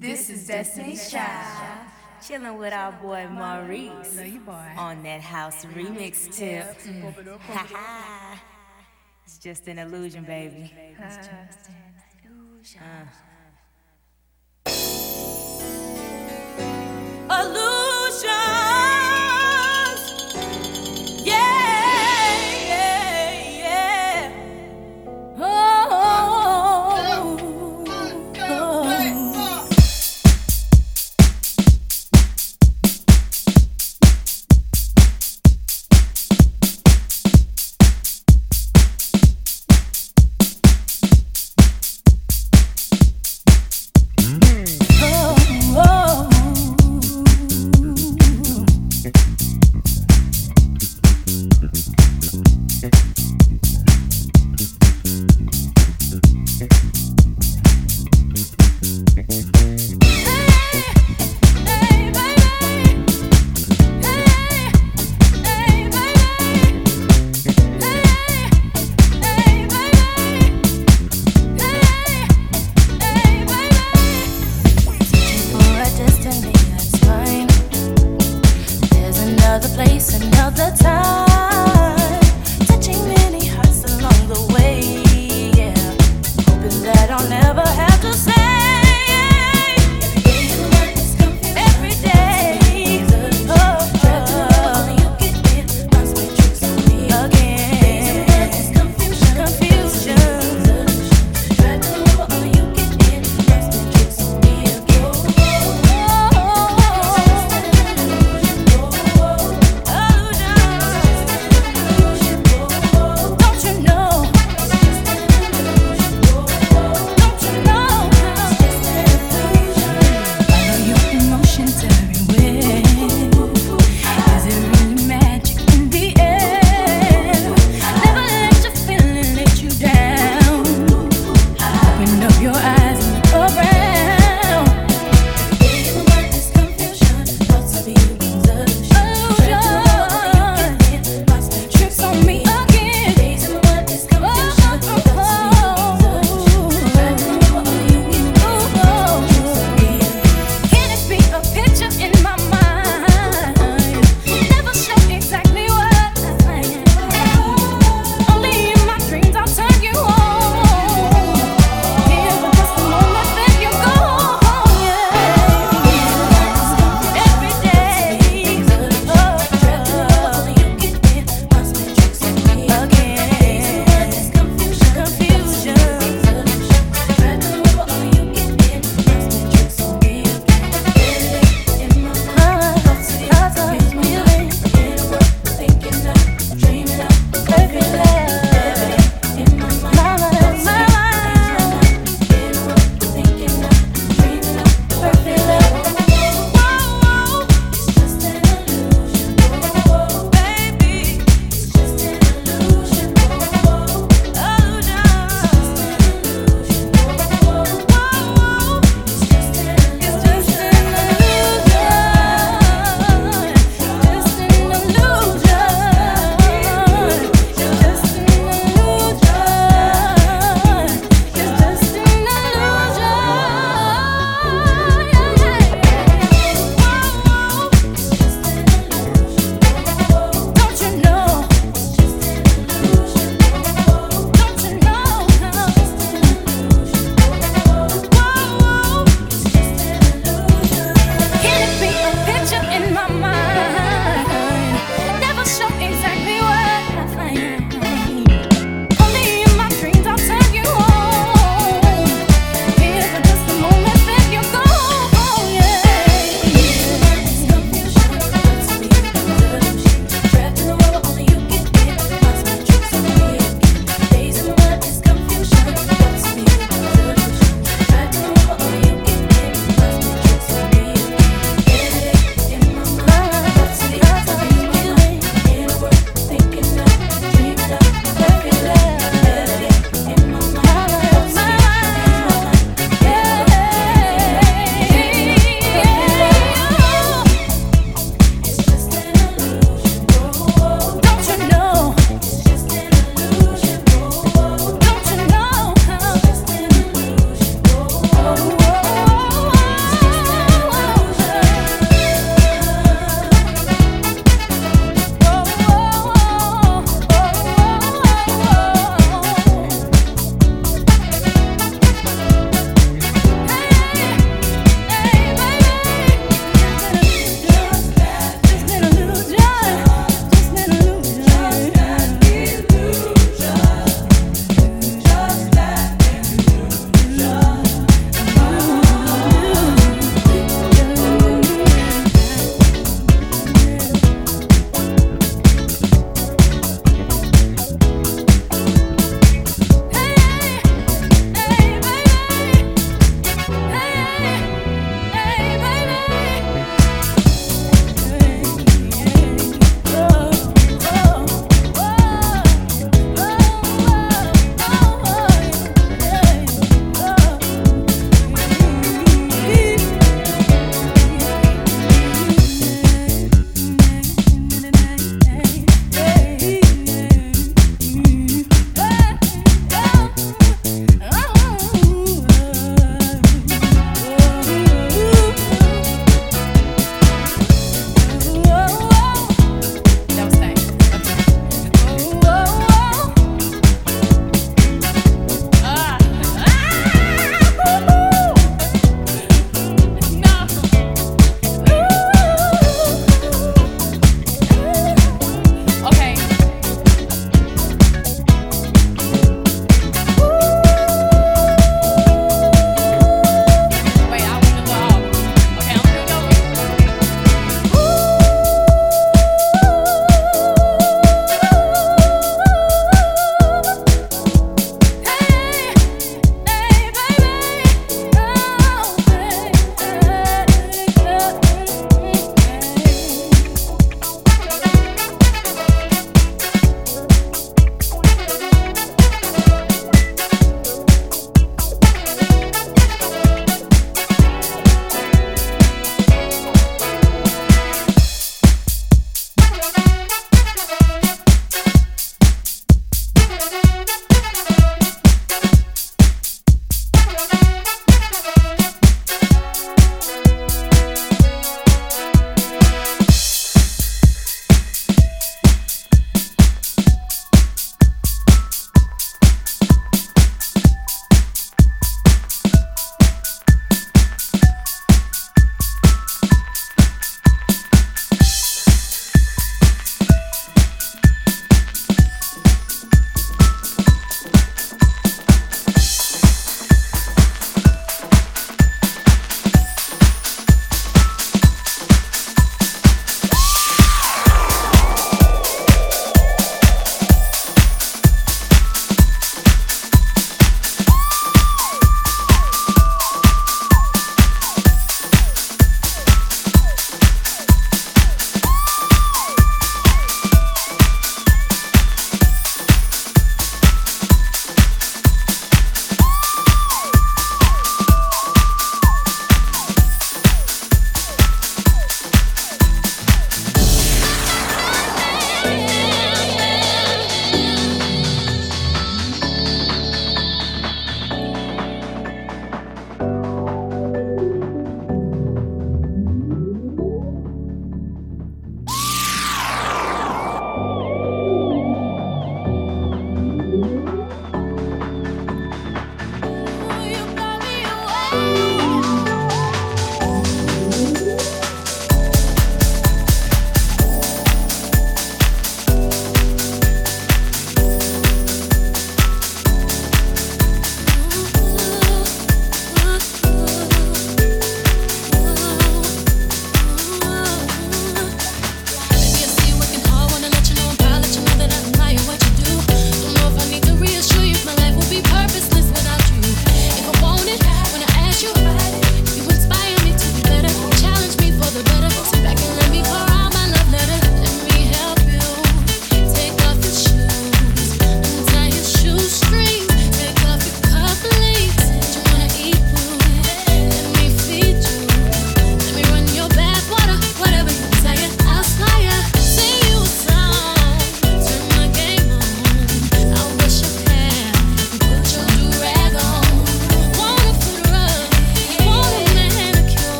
This is Destiny's Child. Chilling with our boy Maurice Love you, boy. on that house remix tip. Mm. Ha ha. It's just an illusion, baby. Illusions. Uh.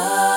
All